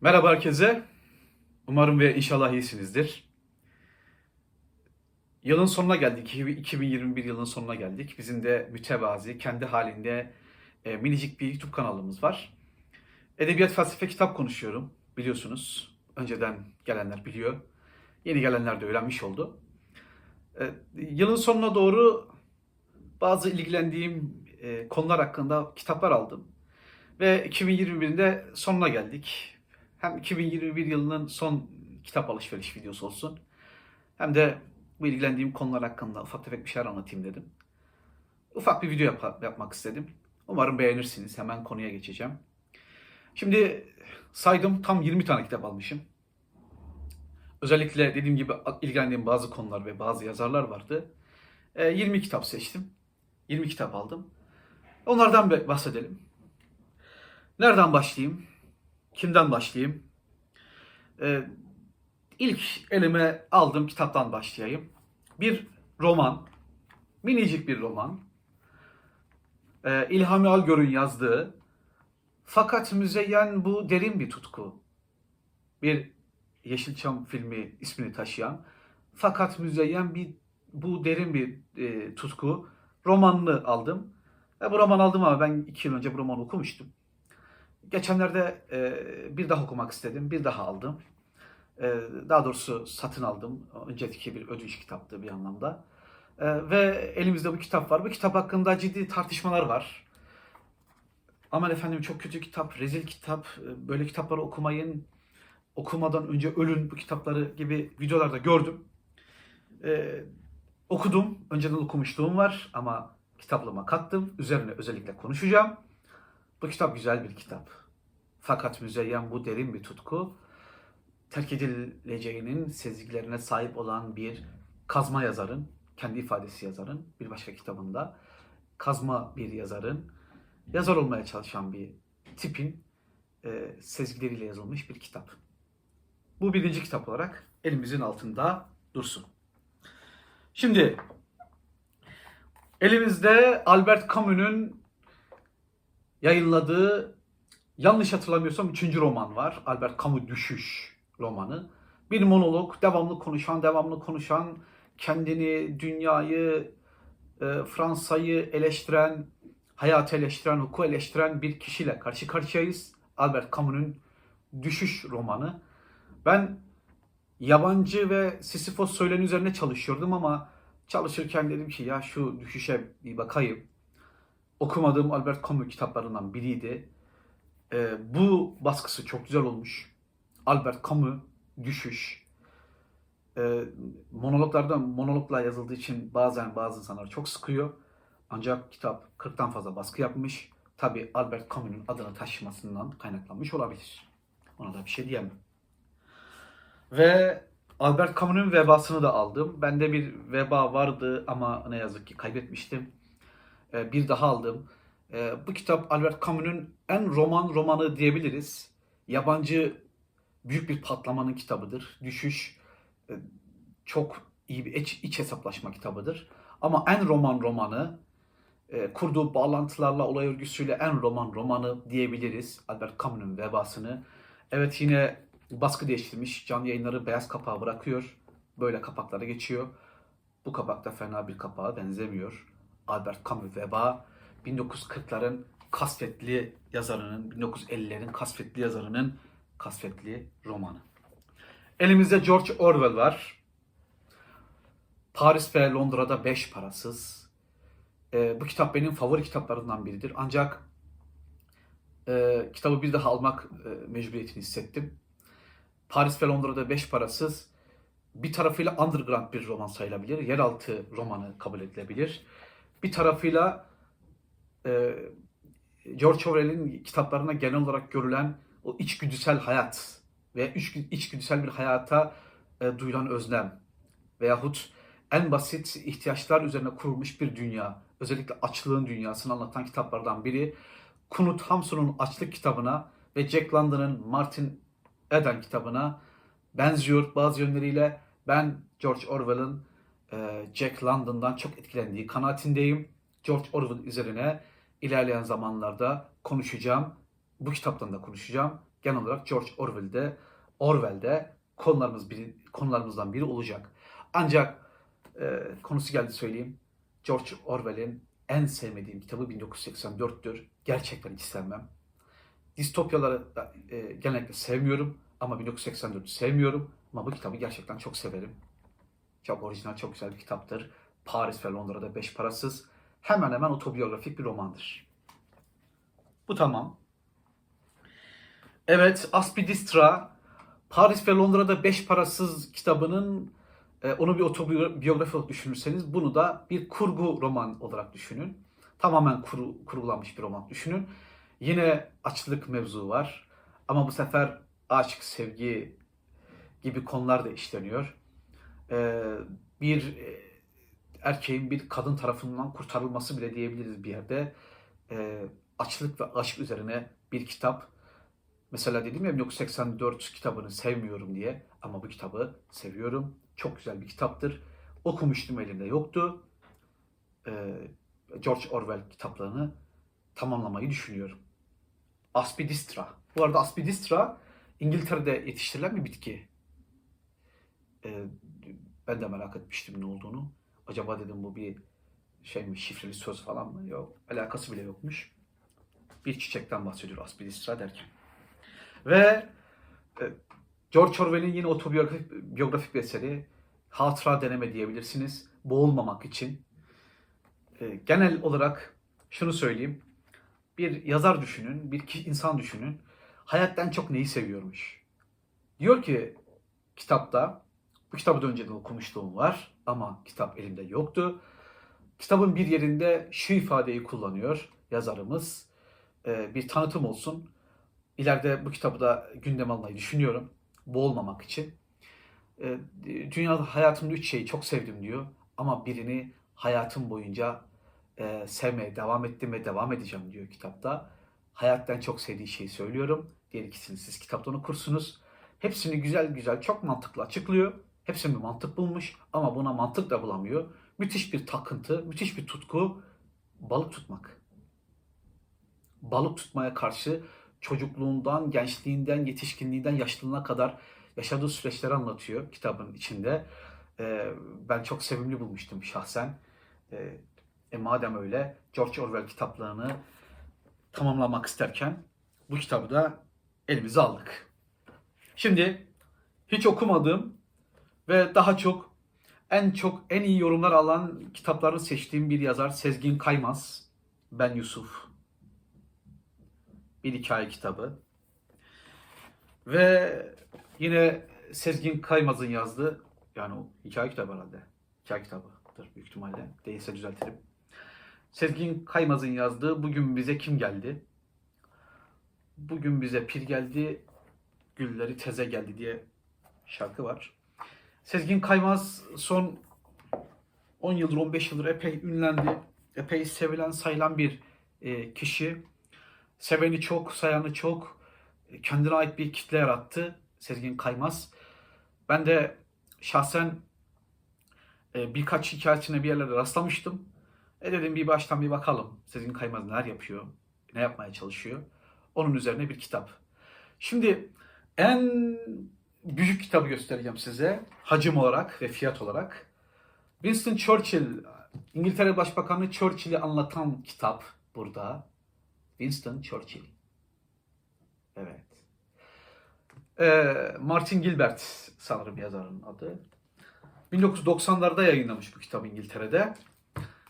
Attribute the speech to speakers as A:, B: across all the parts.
A: Merhaba herkese. Umarım ve inşallah iyisinizdir. Yılın sonuna geldik. 2021 yılının sonuna geldik. Bizim de mütevazi, kendi halinde e, minicik bir YouTube kanalımız var. Edebiyat, felsefe, kitap konuşuyorum. Biliyorsunuz. Önceden gelenler biliyor. Yeni gelenler de öğrenmiş oldu. E, yılın sonuna doğru bazı ilgilendiğim e, konular hakkında kitaplar aldım. Ve 2021'in de sonuna geldik. Hem 2021 yılının son kitap alışveriş videosu olsun. Hem de bu ilgilendiğim konular hakkında ufak tefek bir şeyler anlatayım dedim. Ufak bir video yap- yapmak istedim. Umarım beğenirsiniz. Hemen konuya geçeceğim. Şimdi saydım tam 20 tane kitap almışım. Özellikle dediğim gibi ilgilendiğim bazı konular ve bazı yazarlar vardı. E, 20 kitap seçtim. 20 kitap aldım. Onlardan bahsedelim. Nereden başlayayım? Kimden başlayayım? Ee, ilk elime aldığım kitaptan başlayayım. Bir roman, minicik bir roman. Ee, İlhami Algör'ün yazdığı. Fakat müzeyyen bu derin bir tutku. Bir Yeşilçam filmi ismini taşıyan. Fakat müzeyyen bir bu derin bir e, tutku. Romanını aldım. E, bu roman aldım ama ben iki yıl önce bu romanı okumuştum. Geçenlerde e, bir daha okumak istedim. Bir daha aldım. E, daha doğrusu satın aldım. Önceki bir ödünç kitaptı bir anlamda. E, ve elimizde bu kitap var. Bu kitap hakkında ciddi tartışmalar var. Aman efendim çok kötü kitap, rezil kitap, e, böyle kitapları okumayın, okumadan önce ölün bu kitapları gibi videolarda gördüm. E, okudum, önceden okumuşluğum var ama kitaplığıma kattım. Üzerine özellikle konuşacağım. Bu kitap güzel bir kitap. Fakat müzeyyen bu derin bir tutku. Terk edileceğinin sezgilerine sahip olan bir kazma yazarın, kendi ifadesi yazarın bir başka kitabında kazma bir yazarın, yazar olmaya çalışan bir tipin e, sezgileriyle yazılmış bir kitap. Bu birinci kitap olarak elimizin altında dursun. Şimdi elimizde Albert Camus'un yayınladığı yanlış hatırlamıyorsam üçüncü roman var. Albert Camus Düşüş romanı. Bir monolog, devamlı konuşan, devamlı konuşan, kendini, dünyayı, e, Fransa'yı eleştiren, hayatı eleştiren, hukuku eleştiren bir kişiyle karşı karşıyayız. Albert Camus'un Düşüş romanı. Ben yabancı ve Sisyphos söyleni üzerine çalışıyordum ama çalışırken dedim ki ya şu düşüşe bir bakayım okumadığım Albert Camus kitaplarından biriydi. Ee, bu baskısı çok güzel olmuş. Albert Camus Düşüş. Ee, monologlarda monologla yazıldığı için bazen bazı insanlar çok sıkıyor. Ancak kitap 40'tan fazla baskı yapmış. Tabi Albert Camus'un adını taşımasından kaynaklanmış olabilir. Ona da bir şey diyemem. Ve Albert Camus'un vebasını da aldım. Bende bir veba vardı ama ne yazık ki kaybetmiştim. Ee, bir daha aldım. Ee, bu kitap Albert Camus'un en roman romanı diyebiliriz. Yabancı büyük bir patlamanın kitabıdır. Düşüş e, çok iyi bir iç, iç hesaplaşma kitabıdır. Ama en roman romanı, e, kurduğu bağlantılarla, olay örgüsüyle en roman romanı diyebiliriz. Albert Camus'un vebasını. Evet yine baskı değiştirmiş. Canlı yayınları beyaz kapağı bırakıyor. Böyle kapaklara geçiyor. Bu kapak da fena bir kapağa benzemiyor. Albert Camus Veba 1940'ların kasvetli yazarının, 1950'lerin kasvetli yazarının kasvetli romanı. Elimizde George Orwell var. Paris ve Londra'da beş parasız. Ee, bu kitap benim favori kitaplarımdan biridir. Ancak e, kitabı bir daha almak e, mecburiyetini hissettim. Paris ve Londra'da beş parasız bir tarafıyla underground bir roman sayılabilir. Yeraltı romanı kabul edilebilir. Bir tarafıyla e, George Orwell'in kitaplarına genel olarak görülen o içgüdüsel hayat ve iç, içgüdüsel bir hayata e, duyulan özlem veyahut en basit ihtiyaçlar üzerine kurulmuş bir dünya, özellikle açlığın dünyasını anlatan kitaplardan biri. Knut Hamsun'un Açlık kitabına ve Jack London'ın Martin Eden kitabına benziyor bazı yönleriyle. Ben George Orwell'ın Jack London'dan çok etkilendiği kanaatindeyim. George Orwell üzerine ilerleyen zamanlarda konuşacağım. Bu kitaptan da konuşacağım. genel olarak George Orwell'de Orwell'de konularımız biri, konularımızdan biri olacak. Ancak e, konusu geldi söyleyeyim. George Orwell'in en sevmediğim kitabı 1984'tür. Gerçekten hiç sevmem. Distopyaları e, genellikle sevmiyorum ama 1984'ü sevmiyorum. Ama bu kitabı gerçekten çok severim. Çok orijinal, çok güzel bir kitaptır. Paris ve Londra'da beş parasız. Hemen hemen otobiyografik bir romandır. Bu tamam. Evet, Aspidistra, Paris ve Londra'da beş parasız kitabının e, onu bir otobiyografi olarak düşünürseniz bunu da bir kurgu roman olarak düşünün. Tamamen kuru, kurgulanmış bir roman düşünün. Yine açlık mevzu var. Ama bu sefer aşk, sevgi gibi konular da işleniyor. Ee, bir e, erkeğin bir kadın tarafından kurtarılması bile diyebiliriz bir yerde. Ee, açlık ve aşk üzerine bir kitap. Mesela dedim ya 1984 kitabını sevmiyorum diye ama bu kitabı seviyorum. Çok güzel bir kitaptır. Okumuştum elimde yoktu. Ee, George Orwell kitaplarını tamamlamayı düşünüyorum. Aspidistra. Bu arada Aspidistra İngiltere'de yetiştirilen bir bitki. Ee, ben de merak etmiştim ne olduğunu. Acaba dedim bu bir şey mi şifreli söz falan mı? Yok. Alakası bile yokmuş. Bir çiçekten bahsediyor Aspidistra derken. Ve e, George Orwell'in yine otobiyografik biyografik bir eseri Hatıra Deneme diyebilirsiniz. Boğulmamak için. E, genel olarak şunu söyleyeyim. Bir yazar düşünün, bir insan düşünün. Hayattan çok neyi seviyormuş? Diyor ki kitapta, bu kitabı da önceden okumuşluğum var ama kitap elimde yoktu. Kitabın bir yerinde şu ifadeyi kullanıyor yazarımız. E, bir tanıtım olsun. İleride bu kitabı da gündeme almayı düşünüyorum. Boğulmamak için. E, dünyada hayatımda üç şeyi çok sevdim diyor. Ama birini hayatım boyunca e, sevmeye devam ettim ve devam edeceğim diyor kitapta. Hayattan çok sevdiği şeyi söylüyorum. Diğer ikisini siz kitaptan okursunuz. Hepsini güzel güzel çok mantıklı açıklıyor. Hepsini bir mantık bulmuş ama buna mantık da bulamıyor. Müthiş bir takıntı, müthiş bir tutku. Balık tutmak. Balık tutmaya karşı çocukluğundan, gençliğinden, yetişkinliğinden, yaşlılığına kadar yaşadığı süreçleri anlatıyor kitabın içinde. Ee, ben çok sevimli bulmuştum şahsen. Ee, e madem öyle George Orwell kitaplarını tamamlamak isterken bu kitabı da elimize aldık. Şimdi hiç okumadığım ve daha çok en çok en iyi yorumlar alan kitaplarını seçtiğim bir yazar Sezgin Kaymaz. Ben Yusuf. Bir hikaye kitabı. Ve yine Sezgin Kaymaz'ın yazdığı yani o hikaye kitabı herhalde. Hikaye kitabıdır büyük ihtimalle. Değilse düzeltirim. Sezgin Kaymaz'ın yazdığı Bugün Bize Kim Geldi? Bugün bize pir geldi, gülleri teze geldi diye şarkı var. Sezgin Kaymaz son 10 yıldır 15 yıldır epey ünlendi. Epey sevilen sayılan bir e, kişi. Seveni çok, sayanı çok. E, Kendine ait bir kitle yarattı Sezgin Kaymaz. Ben de şahsen e, birkaç hikayesine bir yerlerde rastlamıştım. E dedim bir baştan bir bakalım. Sezgin Kaymaz neler yapıyor, ne yapmaya çalışıyor. Onun üzerine bir kitap. Şimdi en büyük kitabı göstereceğim size. Hacim olarak ve fiyat olarak. Winston Churchill, İngiltere Başbakanı Churchill'i anlatan kitap burada. Winston Churchill. Evet. Ee, Martin Gilbert sanırım yazarın adı. 1990'larda yayınlamış bu kitabı İngiltere'de.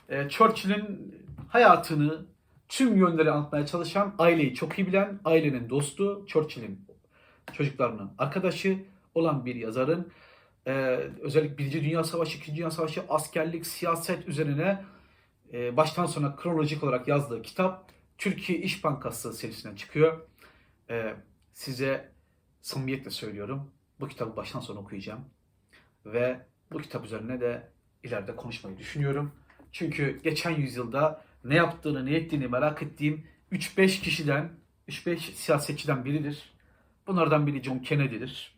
A: Ee, Churchill'in hayatını tüm yönleri anlatmaya çalışan, aileyi çok iyi bilen, ailenin dostu, Churchill'in çocuklarının arkadaşı olan bir yazarın e, özellikle Birinci Dünya Savaşı, İkinci Dünya Savaşı, askerlik, siyaset üzerine e, baştan sona kronolojik olarak yazdığı kitap Türkiye İş Bankası serisinden çıkıyor. E, size samimiyetle söylüyorum. Bu kitabı baştan sona okuyacağım. Ve bu kitap üzerine de ileride konuşmayı düşünüyorum. Çünkü geçen yüzyılda ne yaptığını, ne ettiğini merak ettiğim 3-5 kişiden, 3-5 siyasetçiden biridir. Bunlardan biri John Kennedy'dir.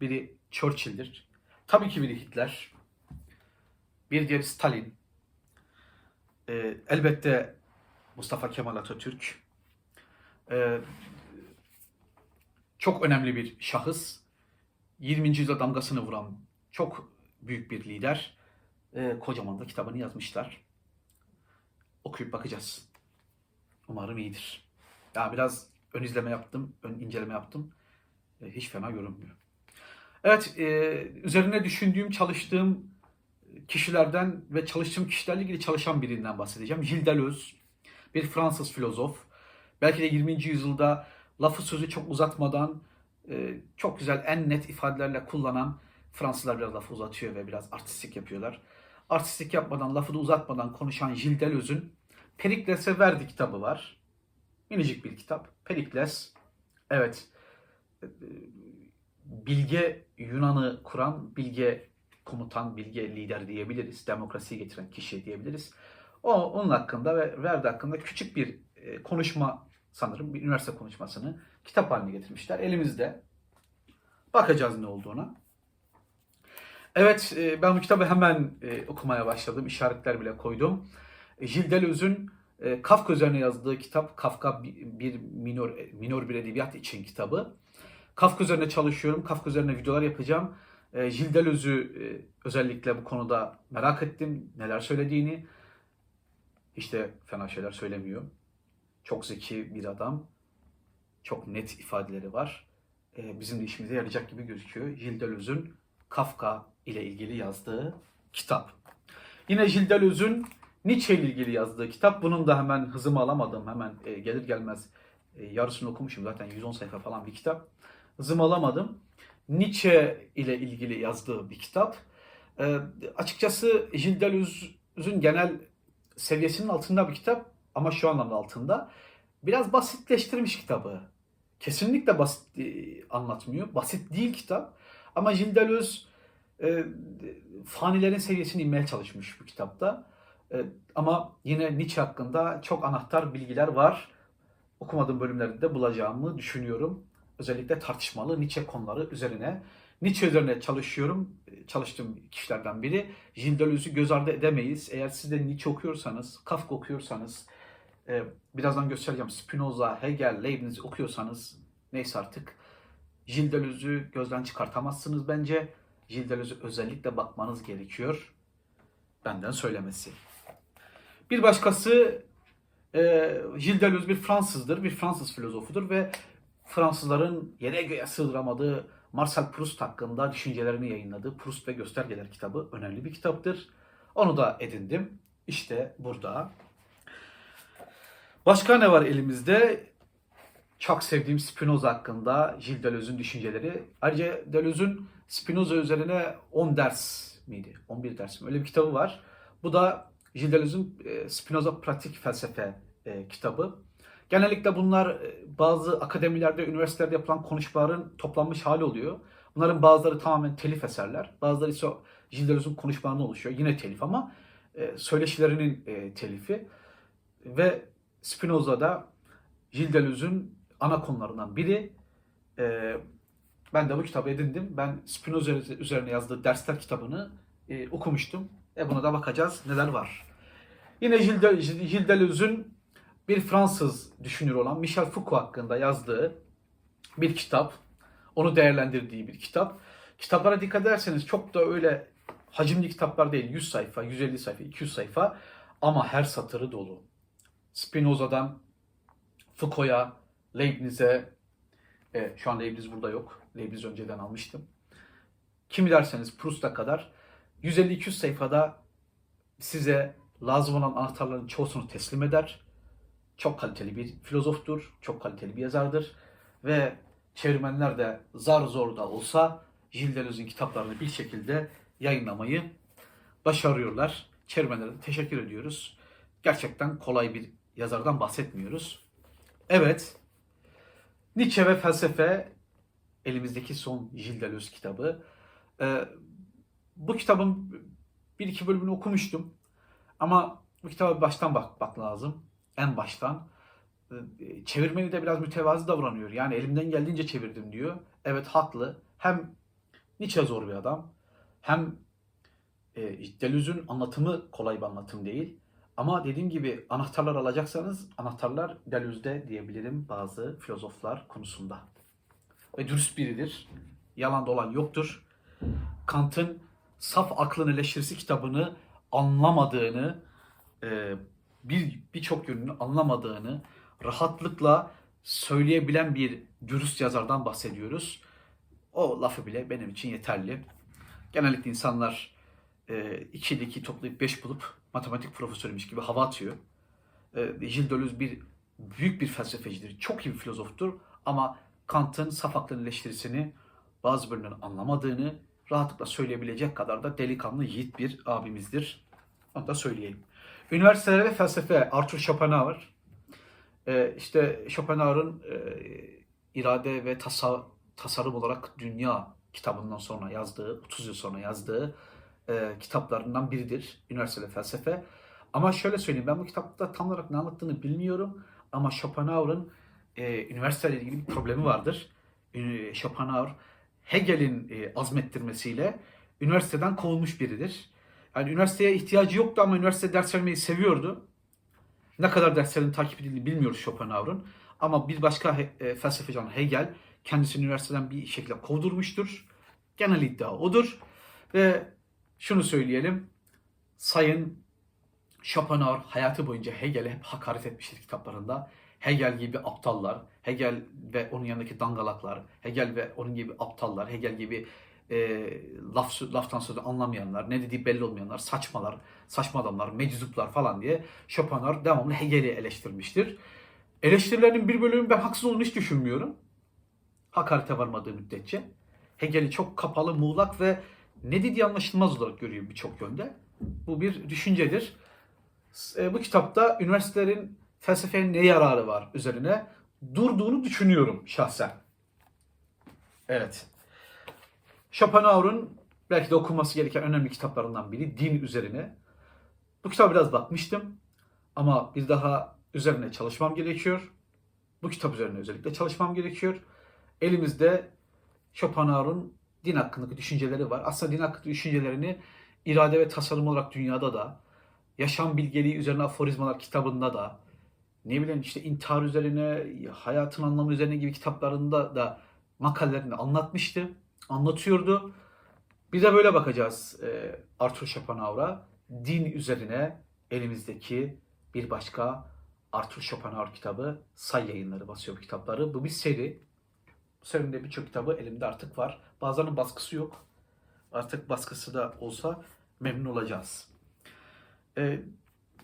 A: Biri Churchill'dir. Tabii ki biri Hitler. Bir diğeri Stalin. Ee, elbette Mustafa Kemal Atatürk. Ee, çok önemli bir şahıs. 20. yüzyılda damgasını vuran çok büyük bir lider. Ee, kocaman da kitabını yazmışlar. Okuyup bakacağız. Umarım iyidir. Ya biraz ön izleme yaptım, ön inceleme yaptım. Ee, hiç fena görünmüyor. Evet, e, üzerine düşündüğüm, çalıştığım kişilerden ve çalıştığım kişilerle ilgili çalışan birinden bahsedeceğim. Gilles Deleuze, bir Fransız filozof. Belki de 20. yüzyılda lafı sözü çok uzatmadan e, çok güzel en net ifadelerle kullanan Fransızlar biraz lafı uzatıyor ve biraz artistik yapıyorlar. Artistik yapmadan, lafı da uzatmadan konuşan Gilles Deleuze'ün Perikles'e verdi kitabı var. Minicik bir kitap. Perikles. Evet. Bilge Yunan'ı kuran, bilge komutan, bilge lider diyebiliriz. Demokrasiyi getiren kişi diyebiliriz. O, onun hakkında ve Verdi hakkında küçük bir e, konuşma sanırım bir üniversite konuşmasını kitap haline getirmişler. Elimizde. Bakacağız ne olduğuna. Evet e, ben bu kitabı hemen e, okumaya başladım. İşaretler bile koydum. Gilles Deleuze'ün Kafka üzerine yazdığı kitap. Kafka bir minor, minor bir edebiyat için kitabı. Kafka üzerine çalışıyorum. Kafka üzerine videolar yapacağım. E, Gilles Deleuze'ü e, özellikle bu konuda merak ettim. Neler söylediğini. Hiç de fena şeyler söylemiyor. Çok zeki bir adam. Çok net ifadeleri var. E, bizim de işimize yarayacak gibi gözüküyor. Gilles Deleuze'ün Kafka ile ilgili yazdığı kitap. Yine Gilles Deleuze'ün Nietzsche ile ilgili yazdığı kitap. Bunun da hemen hızımı alamadım. Hemen e, gelir gelmez e, yarısını okumuşum. Zaten 110 sayfa falan bir kitap. Hızımı alamadım. Nietzsche ile ilgili yazdığı bir kitap. E, açıkçası Gilles genel seviyesinin altında bir kitap ama şu anlamda altında. Biraz basitleştirmiş kitabı. Kesinlikle basit e, anlatmıyor. Basit değil kitap. Ama Gilles e, fanilerin seviyesini inmeye çalışmış bu kitapta. E, ama yine Nietzsche hakkında çok anahtar bilgiler var. Okumadığım bölümlerinde bulacağımı düşünüyorum. Özellikle tartışmalı Nietzsche konuları üzerine. Nietzsche üzerine çalışıyorum. Çalıştığım kişilerden biri. Gilles Deleuze'ü göz ardı edemeyiz. Eğer siz de Nietzsche okuyorsanız, Kafka okuyorsanız, e, birazdan göstereceğim Spinoza, Hegel, Leibniz okuyorsanız neyse artık Gilles Deleuze'ü gözden çıkartamazsınız bence. Gilles Deleuze'ü özellikle bakmanız gerekiyor. Benden söylemesi. Bir başkası e, Gilles Deleuze bir Fransızdır, bir Fransız filozofudur ve Fransızların yere göğe sığdıramadığı Marcel Proust hakkında düşüncelerini yayınladığı Proust ve Göstergeler kitabı önemli bir kitaptır. Onu da edindim. İşte burada. Başka ne var elimizde? Çok sevdiğim Spinoza hakkında Gilles Deleuze'ün düşünceleri. Ayrıca Deleuze'ün Spinoza üzerine 10 ders miydi? 11 ders mi? Öyle bir kitabı var. Bu da Gilles Deleuze'ün e, Spinoza Pratik Felsefe e, kitabı. Genellikle bunlar e, bazı akademilerde, üniversitelerde yapılan konuşmaların toplanmış hali oluyor. Bunların bazıları tamamen telif eserler. Bazıları ise Gilles Deleuze'ün konuşmalarından oluşuyor. Yine telif ama e, söyleşilerinin e, telifi. Ve Spinoza'da Gilles Deleuze'ün ana konularından biri. Ben de bu kitabı edindim. Ben Spinoza üzerine yazdığı dersler kitabını okumuştum. E buna da bakacağız neler var. Yine Gilles de- Gilles Deleuze'ün bir Fransız düşünür olan Michel Foucault hakkında yazdığı bir kitap. Onu değerlendirdiği bir kitap. Kitaplara dikkat ederseniz çok da öyle hacimli kitaplar değil. 100 sayfa, 150 sayfa, 200 sayfa ama her satırı dolu. Spinoza'dan Foucault'a, Leibniz'e, evet, şu an Leibniz burada yok. Leibniz önceden almıştım. Kimi derseniz Proust'a kadar 150-200 sayfada size lazım olan anahtarların çoğusunu teslim eder. Çok kaliteli bir filozoftur, çok kaliteli bir yazardır ve çevirmenler de zar zor da olsa Gilles kitaplarını bir şekilde yayınlamayı başarıyorlar. Çevirmenlere de teşekkür ediyoruz. Gerçekten kolay bir yazardan bahsetmiyoruz. Evet, Nietzsche ve felsefe elimizdeki son Gilles kitabı. Ee, bu kitabın bir iki bölümünü okumuştum. Ama bu kitaba baştan bakmak lazım. En baştan. Ee, Çevirmeni de biraz mütevazı davranıyor. Yani elimden geldiğince çevirdim diyor. Evet haklı. Hem Nietzsche zor bir adam. Hem e, Deleuze'ün anlatımı kolay bir anlatım değil. Ama dediğim gibi anahtarlar alacaksanız anahtarlar Deleuze'de diyebilirim bazı filozoflar konusunda. ve dürüst biridir. Yalan dolan yoktur. Kant'ın Saf Aklın Eleştirisi kitabını anlamadığını, e, bir birçok yönünü anlamadığını rahatlıkla söyleyebilen bir dürüst yazardan bahsediyoruz. O lafı bile benim için yeterli. Genellikle insanlar e, 2 ile 2 toplayıp 5 bulup matematik profesörüymüş gibi hava atıyor. E, Gilles Deleuze bir büyük bir felsefecidir. Çok iyi bir filozoftur ama Kant'ın saf aklın eleştirisini bazı bölümlerini anlamadığını rahatlıkla söyleyebilecek kadar da delikanlı yiğit bir abimizdir. Onu da söyleyelim. Üniversitelerde felsefe Arthur Schopenhauer. Ee, işte Schopenhauer'ın e, irade ve tasa, tasarım olarak dünya kitabından sonra yazdığı, 30 yıl sonra yazdığı e, kitaplarından biridir. Üniversitede felsefe. Ama şöyle söyleyeyim ben bu kitapta tam olarak ne anlattığını bilmiyorum. Ama Schopenhauer'ın e, üniversiteyle ilgili bir problemi vardır. Schopenhauer Hegel'in e, azmettirmesiyle üniversiteden kovulmuş biridir. Yani üniversiteye ihtiyacı yoktu ama üniversite ders vermeyi seviyordu. Ne kadar derslerin takip edildiğini bilmiyoruz Schopenhauer'un. Ama bir başka he, e, felsefeci olan Hegel kendisini üniversiteden bir şekilde kovdurmuştur. Genel iddia odur. Ve şunu söyleyelim. Sayın Schopenhauer hayatı boyunca Hegel'e hep hakaret etmiştir kitaplarında. Hegel gibi aptallar, Hegel ve onun yanındaki dangalaklar, Hegel ve onun gibi aptallar, Hegel gibi e, laf, laftan sözü anlamayanlar, ne dediği belli olmayanlar, saçmalar, saçma adamlar, meczuplar falan diye Schopenhauer devamlı Hegel'i eleştirmiştir. Eleştirilerinin bir bölümü ben haksız olduğunu hiç düşünmüyorum. Hakarete varmadığı müddetçe. Hegel'i çok kapalı, muğlak ve ne dediği anlaşılmaz olarak görüyor birçok yönde. Bu bir düşüncedir. E, bu kitapta üniversitelerin felsefenin ne yararı var üzerine durduğunu düşünüyorum şahsen. Evet. Schopenhauer'un belki de okunması gereken önemli kitaplarından biri din üzerine. Bu kitaba biraz bakmıştım ama bir daha üzerine çalışmam gerekiyor. Bu kitap üzerine özellikle çalışmam gerekiyor. Elimizde Schopenhauer'un din hakkındaki düşünceleri var. Aslında din hakkındaki düşüncelerini irade ve tasarım olarak dünyada da, yaşam bilgeliği üzerine aforizmalar kitabında da, ne bileyim işte intihar üzerine, hayatın anlamı üzerine gibi kitaplarında da makalelerini anlatmıştı, anlatıyordu. Biz de böyle bakacağız e, Arthur Schopenhauer'a. Din üzerine elimizdeki bir başka Arthur Schopenhauer kitabı Say Yayınları basıyor bu kitapları. Bu bir seri. Bu serinin birçok kitabı elimde artık var. Bazılarının baskısı yok. Artık baskısı da olsa memnun olacağız. Ee,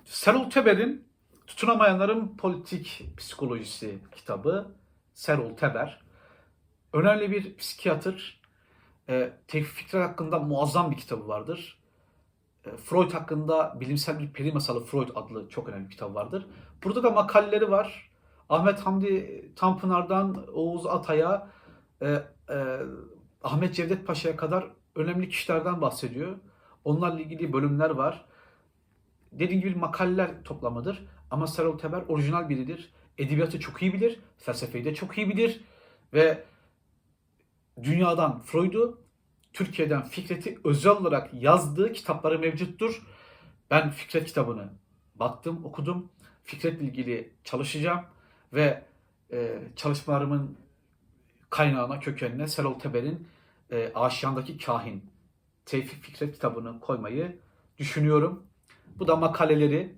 A: Serol Teber'in Tutunamayanların Politik Psikolojisi kitabı Serol Teber. Önemli bir psikiyatr. E, Tevfik Fikret hakkında muazzam bir kitabı vardır. E, Freud hakkında bilimsel bir peri masalı Freud adlı çok önemli bir kitap vardır. Burada da makaleleri var. Ahmet Hamdi Tanpınar'dan Oğuz Atay'a, e, e, Ahmet Cevdet Paşa'ya kadar önemli kişilerden bahsediyor. Onlarla ilgili bölümler var. Dediğim gibi makaleler toplamıdır. Ama Serol Teber orijinal biridir. Edebiyatı çok iyi bilir. Felsefeyi de çok iyi bilir. Ve dünyadan Freud'u, Türkiye'den Fikret'i özel olarak yazdığı kitapları mevcuttur. Ben Fikret kitabını baktım, okudum. Fikret'le ilgili çalışacağım ve e, çalışmalarımın kaynağına, kökenine Serol Teber'in e, Aşiyan'daki Kahin, Tevfik Fikret kitabını koymayı düşünüyorum. Bu da makaleleri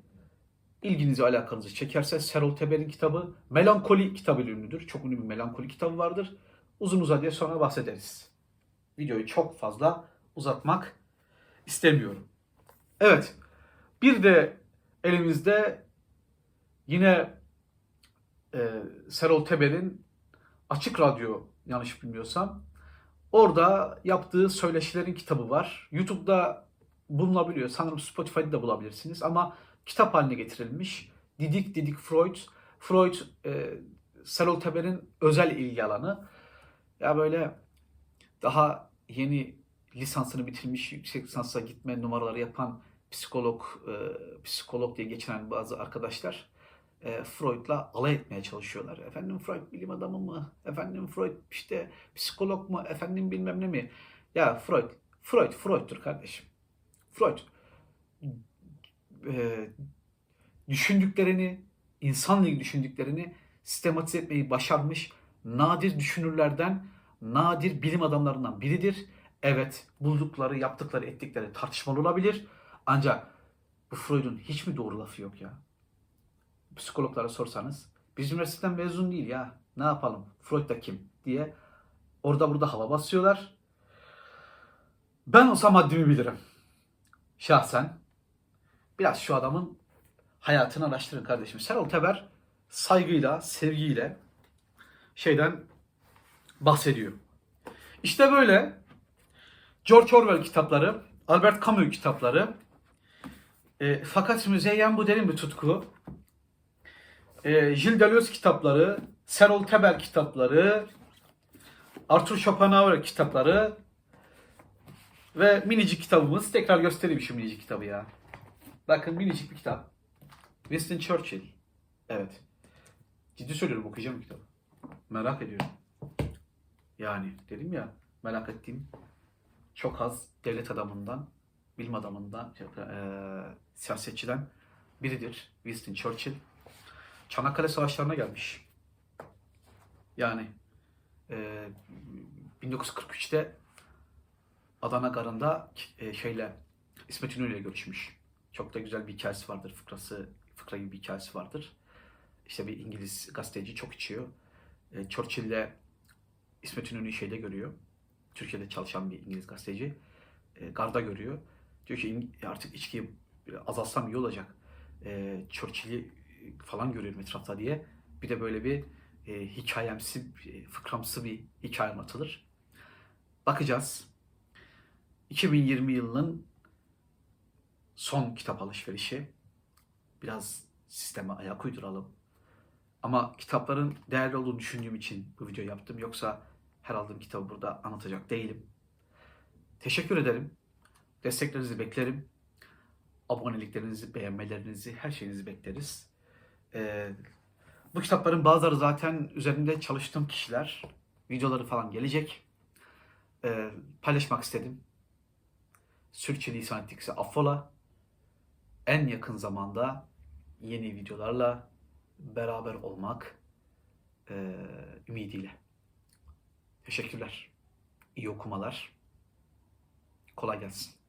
A: ilginizi alakanızı çekerse Serol Teber'in kitabı Melankoli kitabı ünlüdür. Çok ünlü bir melankoli kitabı vardır. Uzun uzadıya sonra bahsederiz. Videoyu çok fazla uzatmak istemiyorum. Evet. Bir de elimizde yine e, Serol Teber'in Açık Radyo yanlış bilmiyorsam orada yaptığı söyleşilerin kitabı var. YouTube'da bulunabiliyor. Sanırım Spotify'da da bulabilirsiniz ama kitap haline getirilmiş. Didik Didik Freud. Freud e, Serol Teber'in özel ilgi alanı. Ya böyle daha yeni lisansını bitirmiş, yüksek lisansa gitme numaraları yapan psikolog, e, psikolog diye geçinen bazı arkadaşlar e, Freud'la alay etmeye çalışıyorlar. Efendim Freud bilim adamı mı? Efendim Freud işte psikolog mu? Efendim bilmem ne mi? Ya Freud, Freud, Freud'tur kardeşim. Freud e, düşündüklerini, insanla ilgili düşündüklerini sistematize etmeyi başarmış nadir düşünürlerden nadir bilim adamlarından biridir. Evet, buldukları, yaptıkları, ettikleri tartışmalı olabilir. Ancak bu Freud'un hiç mi doğru lafı yok ya? Psikologlara sorsanız, biz üniversiteden mezun değil ya, ne yapalım, Freud da kim diye orada burada hava basıyorlar. Ben olsam haddimi bilirim. Şahsen. Biraz şu adamın hayatını araştırın kardeşim. Serol Teber saygıyla, sevgiyle şeyden bahsediyor. İşte böyle George Orwell kitapları, Albert Camus kitapları, e, fakat müzeyyen bu derin bir tutku. E, Gilles Deleuze kitapları, Serol Teber kitapları, Arthur Schopenhauer kitapları ve minicik kitabımız. Tekrar göstereyim şu minicik kitabı ya. Bakın minicik bir kitap. Winston Churchill. Evet. Ciddi söylüyorum okuyacağım kitabı. Merak ediyorum. Yani dedim ya merak ettiğim çok az devlet adamından, bilim adamından, eee siyasetçiden biridir Winston Churchill. Çanakkale Savaşları'na gelmiş. Yani eee 1943'te Adana Garı'nda e, şeyle İsmet İnönü ile görüşmüş. Çok da güzel bir hikayesi vardır. Fıkrası, fıkra gibi bir hikayesi vardır. İşte bir İngiliz gazeteci çok içiyor. E, Churchill'le İsmet İnönü'yü şeyde görüyor. Türkiye'de çalışan bir İngiliz gazeteci. E, garda görüyor. Diyor ki "İng- artık içkiyi azaltsam iyi olacak. E, Churchill'i falan görüyorum etrafta diye. Bir de böyle bir e, hikayemsi, e, fıkramsı bir hikaye anlatılır. Bakacağız. 2020 yılının son kitap alışverişi. Biraz sisteme ayak uyduralım. Ama kitapların değerli olduğunu düşündüğüm için bu videoyu yaptım. Yoksa her aldığım kitabı burada anlatacak değilim. Teşekkür ederim. Desteklerinizi beklerim. Aboneliklerinizi, beğenmelerinizi, her şeyinizi bekleriz. Ee, bu kitapların bazıları zaten üzerinde çalıştığım kişiler. Videoları falan gelecek. Ee, paylaşmak istedim. Sürçülisan ettikse affola. En yakın zamanda yeni videolarla beraber olmak eee, ümidiyle. Teşekkürler. İyi okumalar. Kolay gelsin.